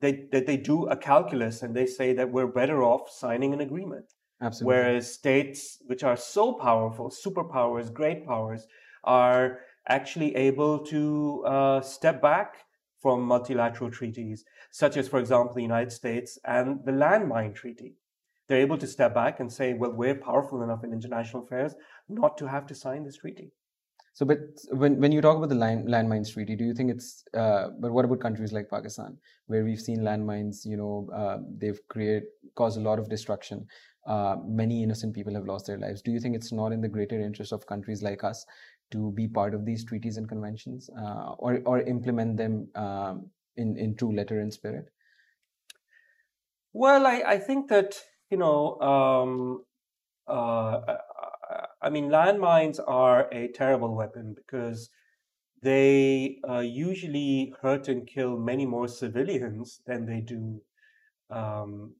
S2: they, that they do a calculus and they say that we're better off signing an agreement.
S1: Absolutely.
S2: Whereas states which are so powerful, superpowers, great powers, are actually able to uh, step back from multilateral treaties, such as, for example, the United States and the Landmine Treaty. They're able to step back and say, well, we're powerful enough in international affairs not to have to sign this treaty.
S1: So, but when, when you talk about the land, landmines treaty, do you think it's, uh, but what about countries like Pakistan, where we've seen landmines, you know, uh, they've created, caused a lot of destruction. Uh, many innocent people have lost their lives. Do you think it's not in the greater interest of countries like us to be part of these treaties and conventions uh, or, or implement them um, in, in true letter and spirit?
S2: Well, I, I think that, you know, um, uh, I mean, landmines are a terrible weapon because they uh, usually hurt and kill many more civilians than they do um,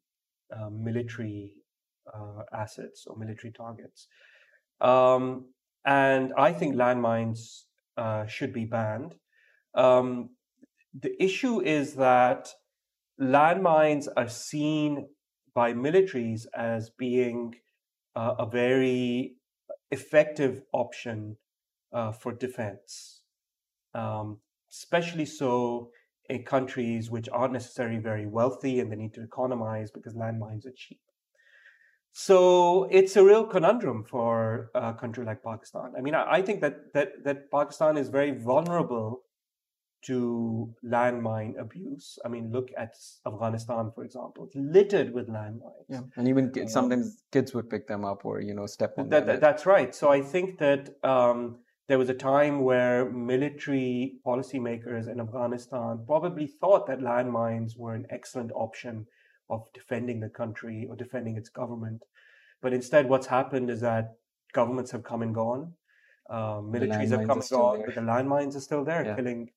S2: uh, military uh, assets or military targets. Um, and I think landmines uh, should be banned. Um, the issue is that landmines are seen by militaries as being uh, a very effective option uh, for defense, um, especially so in countries which aren't necessarily very wealthy and they need to economize because landmines are cheap. So it's a real conundrum for a country like Pakistan. I mean, I, I think that, that, that Pakistan is very vulnerable to landmine abuse. I mean, look at Afghanistan, for example. It's littered with landmines.
S1: Yeah, and even kids, sometimes kids would pick them up or you know step on
S2: that,
S1: them.
S2: that's right. So I think that um, there was a time where military policymakers in Afghanistan probably thought that landmines were an excellent option of defending the country or defending its government. But instead, what's happened is that governments have come and gone. Uh, militaries have come and gone, there. but the landmines are still there, yeah. killing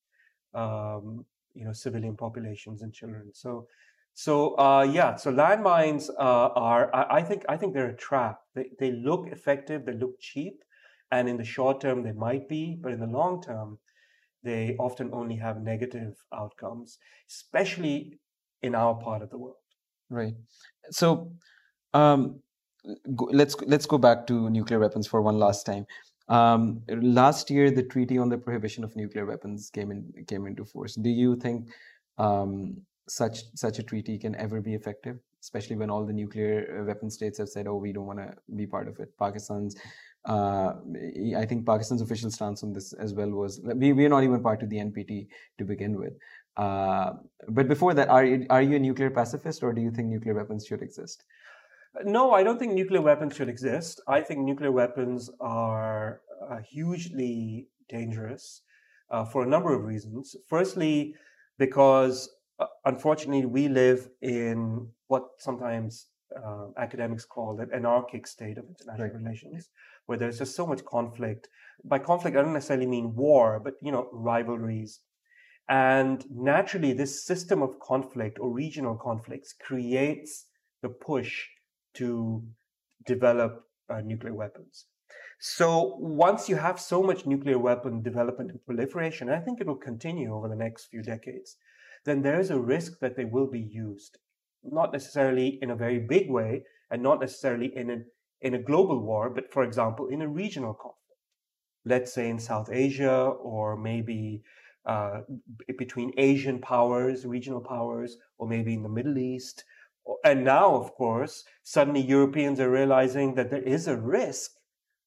S2: um, you know civilian populations and children. So so uh, yeah, so landmines uh, are I, I, think I think they're a trap. They they look effective, they look cheap, and in the short term they might be, but in the long term, they often only have negative outcomes, especially in our part of the world.
S1: Right. So um, let's let's go back to nuclear weapons for one last time. Um, last year, the Treaty on the Prohibition of Nuclear Weapons came in came into force. Do you think um, such such a treaty can ever be effective, especially when all the nuclear uh, weapon states have said, "Oh, we don't want to be part of it." Pakistan's, uh, I think Pakistan's official stance on this as well was we we are not even part of the NPT to begin with. Uh, but before that, are you, are you a nuclear pacifist, or do you think nuclear weapons should exist?
S2: No, I don't think nuclear weapons should exist. I think nuclear weapons are uh, hugely dangerous uh, for a number of reasons. Firstly, because uh, unfortunately we live in what sometimes uh, academics call an anarchic state of international right. relations, where there's just so much conflict. By conflict, I don't necessarily mean war, but you know rivalries. And naturally, this system of conflict or regional conflicts creates the push to develop uh, nuclear weapons. So once you have so much nuclear weapon development and proliferation, I think it will continue over the next few decades, then there is a risk that they will be used, not necessarily in a very big way and not necessarily in a, in a global war, but for example, in a regional conflict. Let's say in South Asia or maybe uh, between Asian powers, regional powers, or maybe in the Middle East and now, of course, suddenly Europeans are realizing that there is a risk,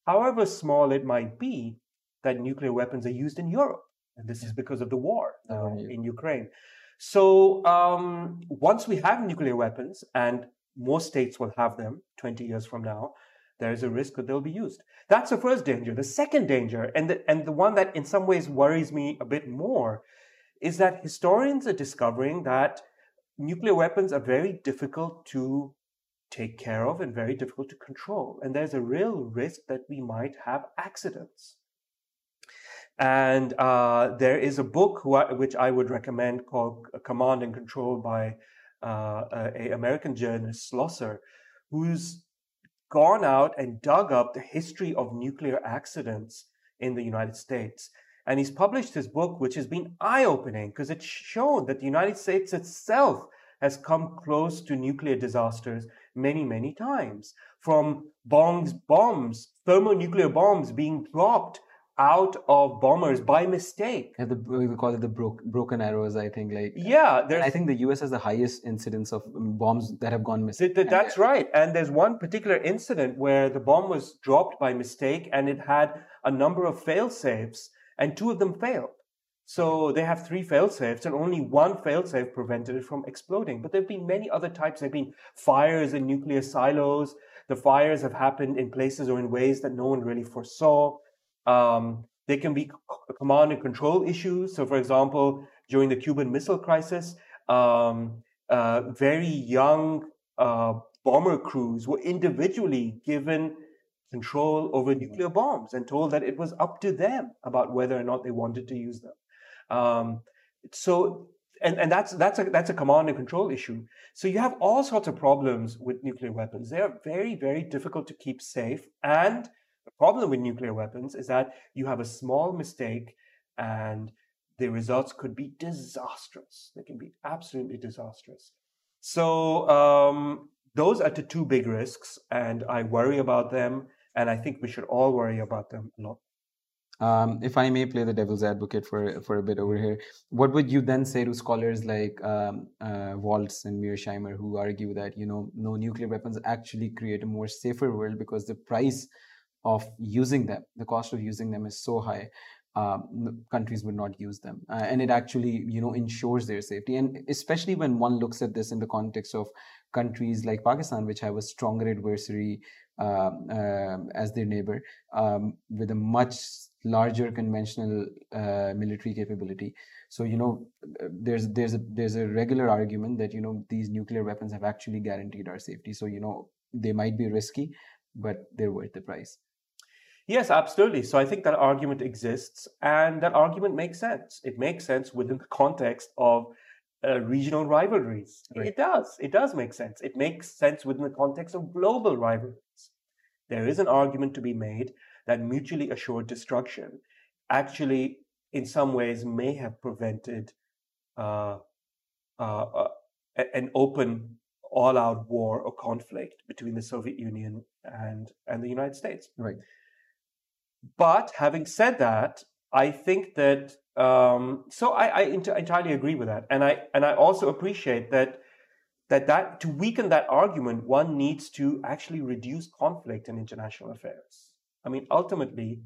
S2: however small it might be, that nuclear weapons are used in Europe. And this is because of the war uh, in Ukraine. So um, once we have nuclear weapons, and most states will have them 20 years from now, there is a risk that they'll be used. That's the first danger. The second danger, and the, and the one that in some ways worries me a bit more, is that historians are discovering that nuclear weapons are very difficult to take care of and very difficult to control. And there's a real risk that we might have accidents. And uh, there is a book which I would recommend called Command and Control by uh, a American journalist, Schlosser, who's gone out and dug up the history of nuclear accidents in the United States. And he's published his book, which has been eye opening because it's shown that the United States itself has come close to nuclear disasters many, many times. From bombs, bombs, thermonuclear bombs being dropped out of bombers by mistake.
S1: Yeah, the, we call it the bro- broken arrows. I think like
S2: yeah,
S1: I think the U.S. has the highest incidence of um, bombs that have gone missing.
S2: Th- that's right. And there's one particular incident where the bomb was dropped by mistake, and it had a number of fail safes and two of them failed. So they have three fail safes, and only one fail safe prevented it from exploding. But there have been many other types. There have been fires in nuclear silos. The fires have happened in places or in ways that no one really foresaw. Um, they can be command and control issues. So, for example, during the Cuban Missile Crisis, um, uh, very young uh, bomber crews were individually given control over nuclear bombs and told that it was up to them about whether or not they wanted to use them. Um, so, and, and that's, that's, a, that's a command and control issue. So you have all sorts of problems with nuclear weapons. They are very, very difficult to keep safe. And the problem with nuclear weapons is that you have a small mistake and the results could be disastrous. They can be absolutely disastrous. So, um, those are the two big risks, and I worry about them. And I think we should all worry about them a lot.
S1: Um, if I may play the devil's advocate for for a bit over here, what would you then say to scholars like um, uh, Waltz and Mearsheimer who argue that you know no nuclear weapons actually create a more safer world because the price of using them, the cost of using them is so high, um, countries would not use them, uh, and it actually you know ensures their safety, and especially when one looks at this in the context of countries like Pakistan, which have a stronger adversary um, um, as their neighbor um, with a much larger conventional uh, military capability. So you know, there's there's a there's a regular argument that you know these nuclear weapons have actually guaranteed our safety. So you know they might be risky, but they're worth the price.
S2: Yes, absolutely. So I think that argument exists, and that argument makes sense. It makes sense within the context of uh, regional rivalries. Right. It does. It does make sense. It makes sense within the context of global rivalries. There is an argument to be made that mutually assured destruction actually, in some ways, may have prevented uh, uh, uh an open, all out war or conflict between the Soviet Union and, and the United States.
S1: Right.
S2: But having said that, I think that um, so I, I entirely agree with that, and I and I also appreciate that that that to weaken that argument, one needs to actually reduce conflict in international affairs. I mean, ultimately,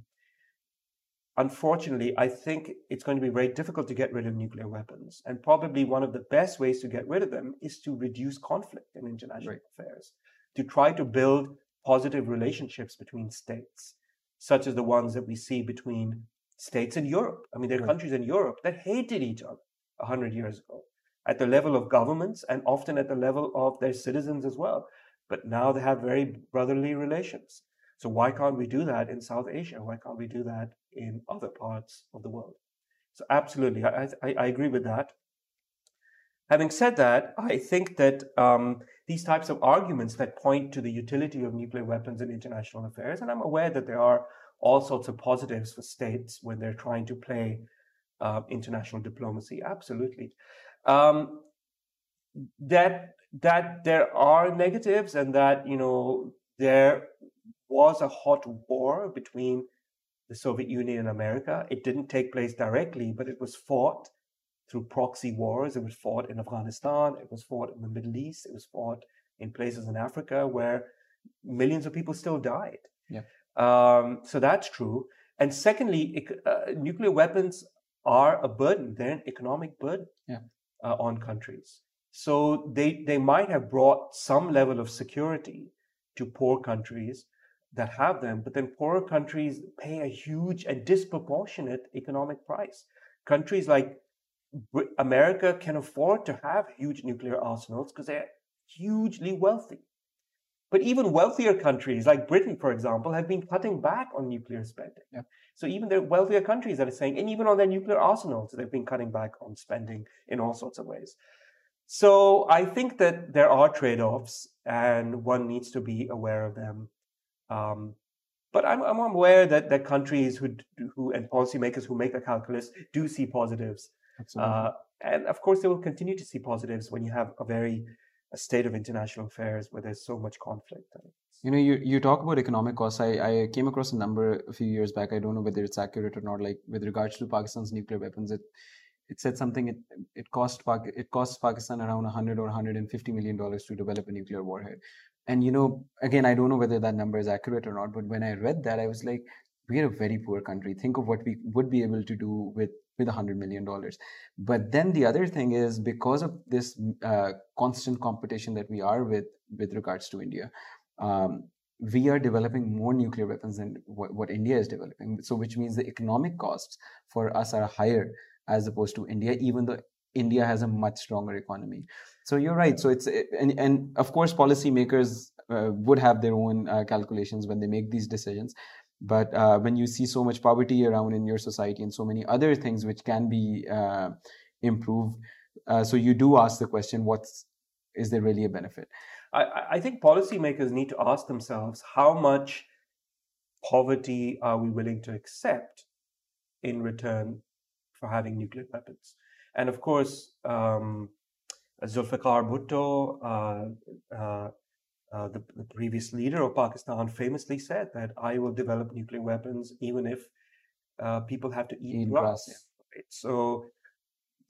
S2: unfortunately, I think it's going to be very difficult to get rid of nuclear weapons, and probably one of the best ways to get rid of them is to reduce conflict in international right. affairs, to try to build positive relationships between states, such as the ones that we see between states in Europe. I mean, there are right. countries in Europe that hated each other a hundred years ago at the level of governments and often at the level of their citizens as well. But now they have very brotherly relations. So why can't we do that in South Asia? Why can't we do that in other parts of the world? So absolutely, I, I, I agree with that. Having said that, I think that um, these types of arguments that point to the utility of nuclear weapons in international affairs, and I'm aware that there are all sorts of positives for states when they're trying to play uh, international diplomacy. Absolutely. Um, that that there are negatives and that you know there was a hot war between the Soviet Union and America. It didn't take place directly, but it was fought through proxy wars. It was fought in Afghanistan. It was fought in the Middle East. It was fought in places in Africa where millions of people still died.
S1: Yeah.
S2: Um, so that's true. And secondly, uh, nuclear weapons are a burden. They're an economic burden
S1: yeah.
S2: uh, on countries. So they, they might have brought some level of security to poor countries that have them, but then poorer countries pay a huge and disproportionate economic price. Countries like America can afford to have huge nuclear arsenals because they're hugely wealthy. But even wealthier countries like Britain, for example, have been cutting back on nuclear spending.
S1: Yeah.
S2: So even the wealthier countries that are saying, and even on their nuclear arsenals, they've been cutting back on spending in all sorts of ways. So I think that there are trade-offs, and one needs to be aware of them. Um, But I'm, I'm aware that, that countries who, who and policymakers who make the calculus do see positives. Uh, and of course, they will continue to see positives when you have a very a state of international affairs where there's so much conflict.
S1: You know, you, you talk about economic costs. I, I came across a number a few years back. I don't know whether it's accurate or not. Like with regards to Pakistan's nuclear weapons, it it said something. It it cost it costs Pakistan around 100 or 150 million dollars to develop a nuclear warhead. And you know, again, I don't know whether that number is accurate or not. But when I read that, I was like, we are a very poor country. Think of what we would be able to do with with a hundred million dollars. But then the other thing is because of this uh, constant competition that we are with with regards to India, um, we are developing more nuclear weapons than what, what, India is developing. So which means the economic costs for us are higher as opposed to India, even though India has a much stronger economy. So you're right. So it's and and of course policymakers uh, would have their own uh, calculations when they make these decisions but uh, when you see so much poverty around in your society and so many other things which can be uh, improved uh, so you do ask the question what's is there really a benefit?
S2: I, I think policymakers need to ask themselves how much poverty are we willing to accept in return for having nuclear weapons? And of course um, Zulfikar Bhutto, uh, uh, uh, the, the, previous leader of Pakistan famously said that I will develop nuclear weapons even if uh, people have to eat, eat grass. grass. Right? So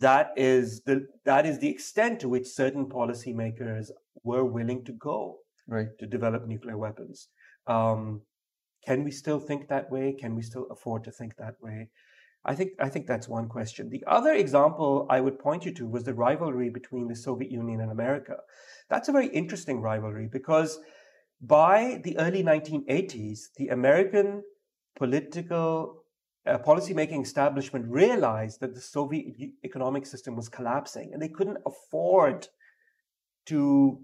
S2: that is the that is the extent to which certain policymakers were willing to go
S1: right.
S2: to develop nuclear weapons. Um, can we still think that way? Can we still afford to think that way? I think I think that's one question. The other example I would point you to was the rivalry between the Soviet Union and America. That's a very interesting rivalry because by the early 1980s, the American political uh, policymaking establishment realized that the Soviet economic system was collapsing and they couldn't afford to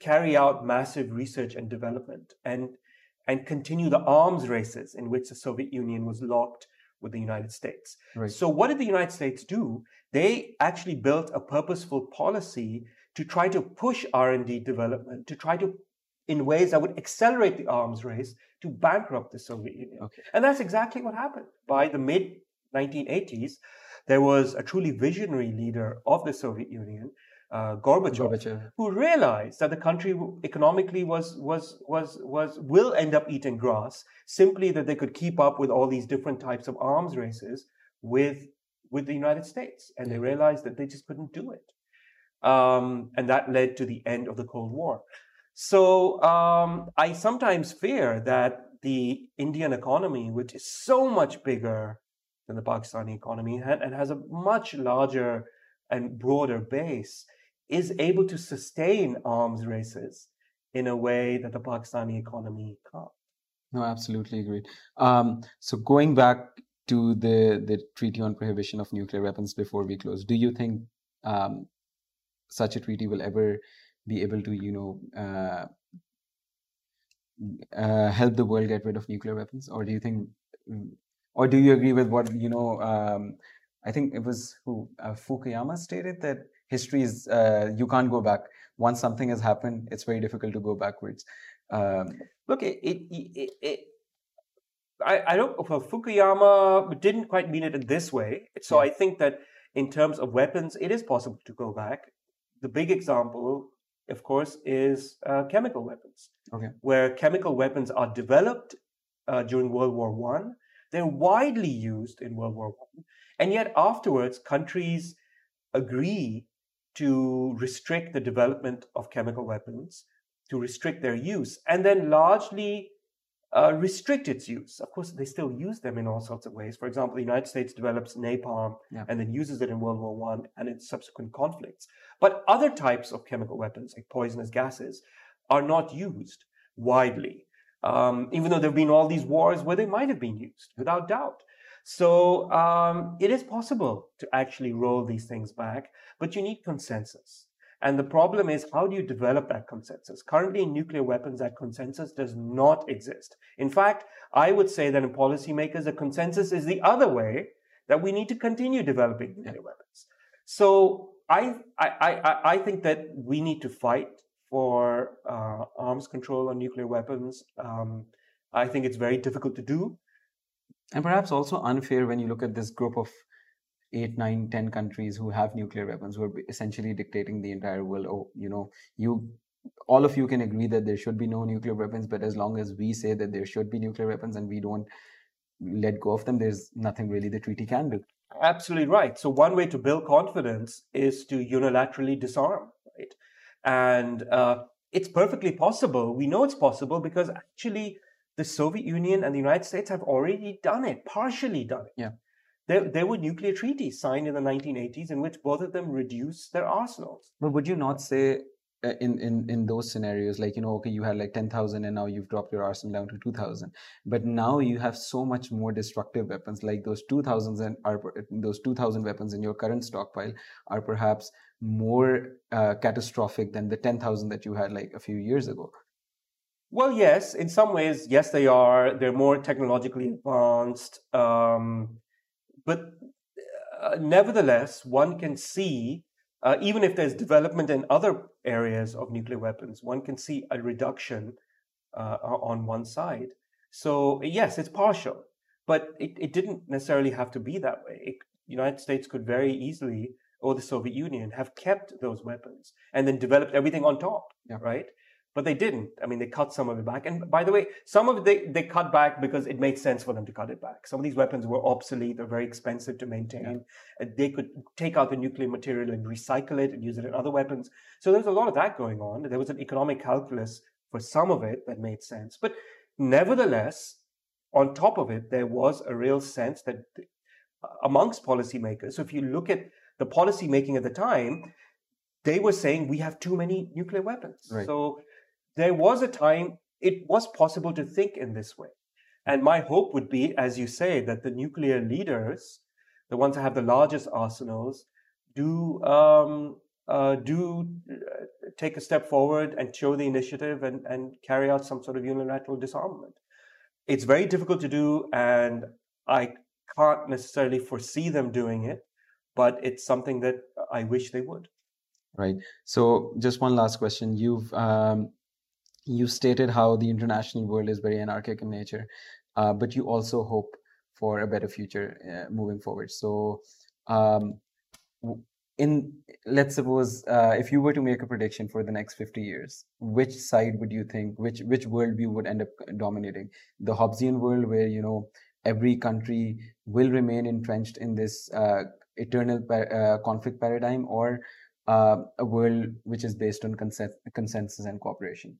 S2: carry out massive research and development and and continue the arms races in which the Soviet Union was locked with the United States. Right. So what did the United States do? They actually built a purposeful policy to try to push R&D development, to try to in ways that would accelerate the arms race to bankrupt the Soviet Union. Okay. And that's exactly what happened. By the mid 1980s, there was a truly visionary leader of the Soviet Union, uh, Gorbachev, Gorbachev, who realized that the country economically was was was was will end up eating grass simply that they could keep up with all these different types of arms races with with the United States, and they realized that they just couldn't do it, um, and that led to the end of the Cold War. So um, I sometimes fear that the Indian economy, which is so much bigger than the Pakistani economy and has a much larger and broader base, is able to sustain arms races in a way that the Pakistani economy can't.
S1: No, absolutely agree. Um, so going back to the the treaty on prohibition of nuclear weapons before we close, do you think um, such a treaty will ever be able to, you know, uh, uh, help the world get rid of nuclear weapons, or do you think, or do you agree with what you know? Um, I think it was who uh, Fukuyama stated that history is uh, you can't go back. Once something has happened it's very difficult to go backwards. Um,
S2: look it, it, it, it I, I, don't well, fukuyama didn't quite mean it in this way. So yeah. i think that in terms of weapons it is possible to go back. The big example of course is uh, chemical weapons
S1: okay.
S2: where chemical weapons are developed uh, during world war one. They're widely used in world war one. And yet afterwards countries agree to restrict the development of chemical weapons, to restrict their use, and then largely uh, restrict its use. Of course, they still use them in all sorts of ways. For example, the United States develops napalm yeah. and then uses it in World War One and in subsequent conflicts. But other types of chemical weapons, like poisonous gases, are not used widely. Um, even though there have been all these wars where they might have been used, without doubt. So um, it is possible to actually roll these things back, but you need consensus. And the problem is, how do you develop that consensus? Currently, in nuclear weapons, that consensus does not exist. In fact, I would say that in policymakers, the consensus is the other way that we need to continue developing nuclear weapons. So I, I, I, I think that we need to fight for uh, arms control on nuclear weapons. Um, I think it's very difficult to do.
S1: And perhaps also unfair when you look at this group of eight, nine, ten countries who have nuclear weapons, who are essentially dictating the entire world. Oh, you know, you all of you can agree that there should be no nuclear weapons, but as long as we say that there should be nuclear weapons and we don't let go of them, there's nothing really the treaty can do.
S2: Absolutely right. So one way to build confidence is to unilaterally disarm, right? And uh, it's perfectly possible. We know it's possible because actually the Soviet Union and the United States have already done it, partially done it.
S1: Yeah.
S2: There, there were nuclear treaties signed in the 1980s in which both of them reduced their arsenals.
S1: But would you not say uh, in in in those scenarios like you know okay you had like 10000 and now you've dropped your arsenal down to 2000 but now you have so much more destructive weapons like those 2000s and are those 2000 weapons in your current stockpile are perhaps more uh, catastrophic than the 10000 that you had like a few years ago
S2: well yes in some ways yes they are they're more technologically advanced um, but uh, nevertheless one can see uh, even if there's development in other areas of nuclear weapons, one can see a reduction uh, on one side. So yes, it's partial, but it, it didn't necessarily have to be that way. It, United States could very easily, or the Soviet Union, have kept those weapons and then developed everything on top,
S1: yeah.
S2: right? But they didn't. I mean, they cut some of it back. And by the way, some of it they, they cut back because it made sense for them to cut it back. Some of these weapons were obsolete, they're very expensive to maintain. Yeah. They could take out the nuclear material and recycle it and use it in other weapons. So there's a lot of that going on. There was an economic calculus for some of it that made sense. But nevertheless, on top of it, there was a real sense that amongst policymakers, so if you look at the policy making at the time, they were saying we have too many nuclear weapons.
S1: Right.
S2: So there was a time it was possible to think in this way. And my hope would be, as you say, that the nuclear leaders, the ones that have the largest arsenals, do um, uh, do uh, take a step forward and show the initiative and, and carry out some sort of unilateral disarmament. It's very difficult to do, and I can't necessarily foresee them doing it, but it's something that I wish they would.
S1: Right. So, just one last question. You've um, you stated how the international world is very anarchic in nature, uh, but you also hope for a better future uh, moving forward. So, um, in let's suppose uh, if you were to make a prediction for the next 50 years, which side would you think, which which worldview would end up dominating? The Hobbesian world, where you know every country will remain entrenched in this uh, eternal uh, conflict paradigm, or uh, a world which is based on consensus and cooperation?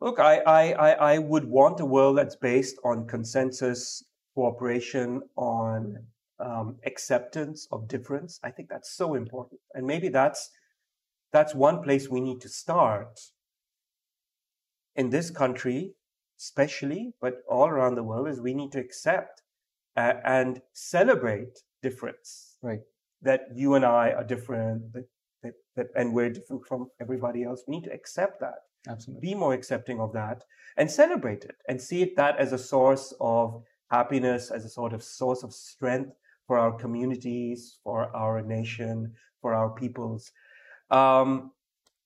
S2: Look, I, I, I would want a world that's based on consensus, cooperation, on um, acceptance of difference. I think that's so important, and maybe that's that's one place we need to start in this country, especially, but all around the world. Is we need to accept uh, and celebrate difference.
S1: Right.
S2: That you and I are different. That, that, that and we're different from everybody else. We need to accept that
S1: Absolutely.
S2: Be more accepting of that and celebrate it and see it that as a source of happiness, as a sort of source of strength for our communities, for our nation, for our peoples. Um,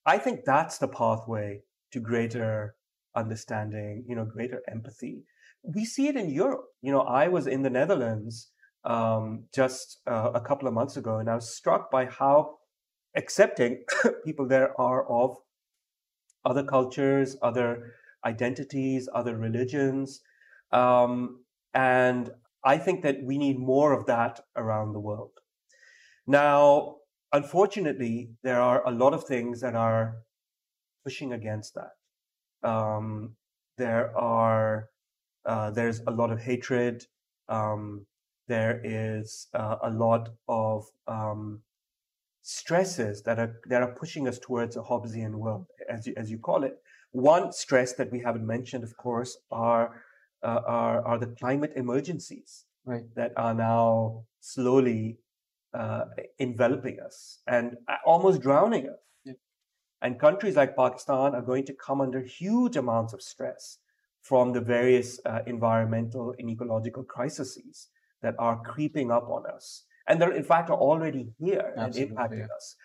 S2: I think that's the pathway to greater understanding, you know, greater empathy. We see it in Europe. You know, I was in the Netherlands um, just uh, a couple of months ago, and I was struck by how accepting <coughs> people there are of other cultures, other identities, other religions. Um, and I think that we need more of that around the world. Now, unfortunately, there are a lot of things that are pushing against that. Um, there are uh, there's a lot of hatred. Um, there is uh, a lot of um, stresses that are that are pushing us towards a Hobbesian world, as you, as you call it. One stress that we haven't mentioned, of course, are uh, are, are the climate emergencies
S1: right.
S2: that are now slowly uh, enveloping us and uh, almost drowning us.
S1: Yeah.
S2: And countries like Pakistan are going to come under huge amounts of stress from the various uh, environmental and ecological crises that are creeping up on us and they're in fact are already here
S1: Absolutely,
S2: and impacting
S1: yeah.
S2: us.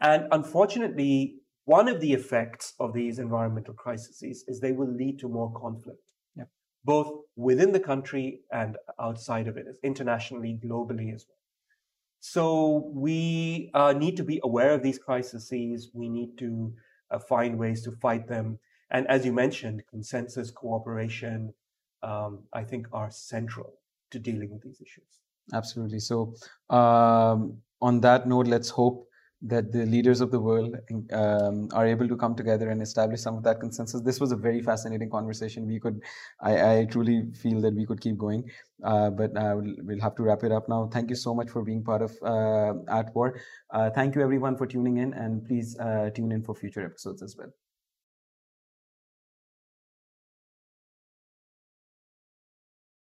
S2: And unfortunately, one of the effects of these environmental crises is they will lead to more conflict, both within the country and outside of it, internationally, globally as well. So we uh, need to be aware of these crises. We need to uh, find ways to fight them. And as you mentioned, consensus, cooperation, um, I think are central to dealing with these issues.
S1: Absolutely. So, um, on that note, let's hope that the leaders of the world um, are able to come together and establish some of that consensus. This was a very fascinating conversation. We could, I, I truly feel that we could keep going, uh, but uh, we'll, we'll, have to wrap it up now. Thank you so much for being part of uh, At War. Uh, thank you everyone for tuning in, and please uh, tune in for future episodes as well.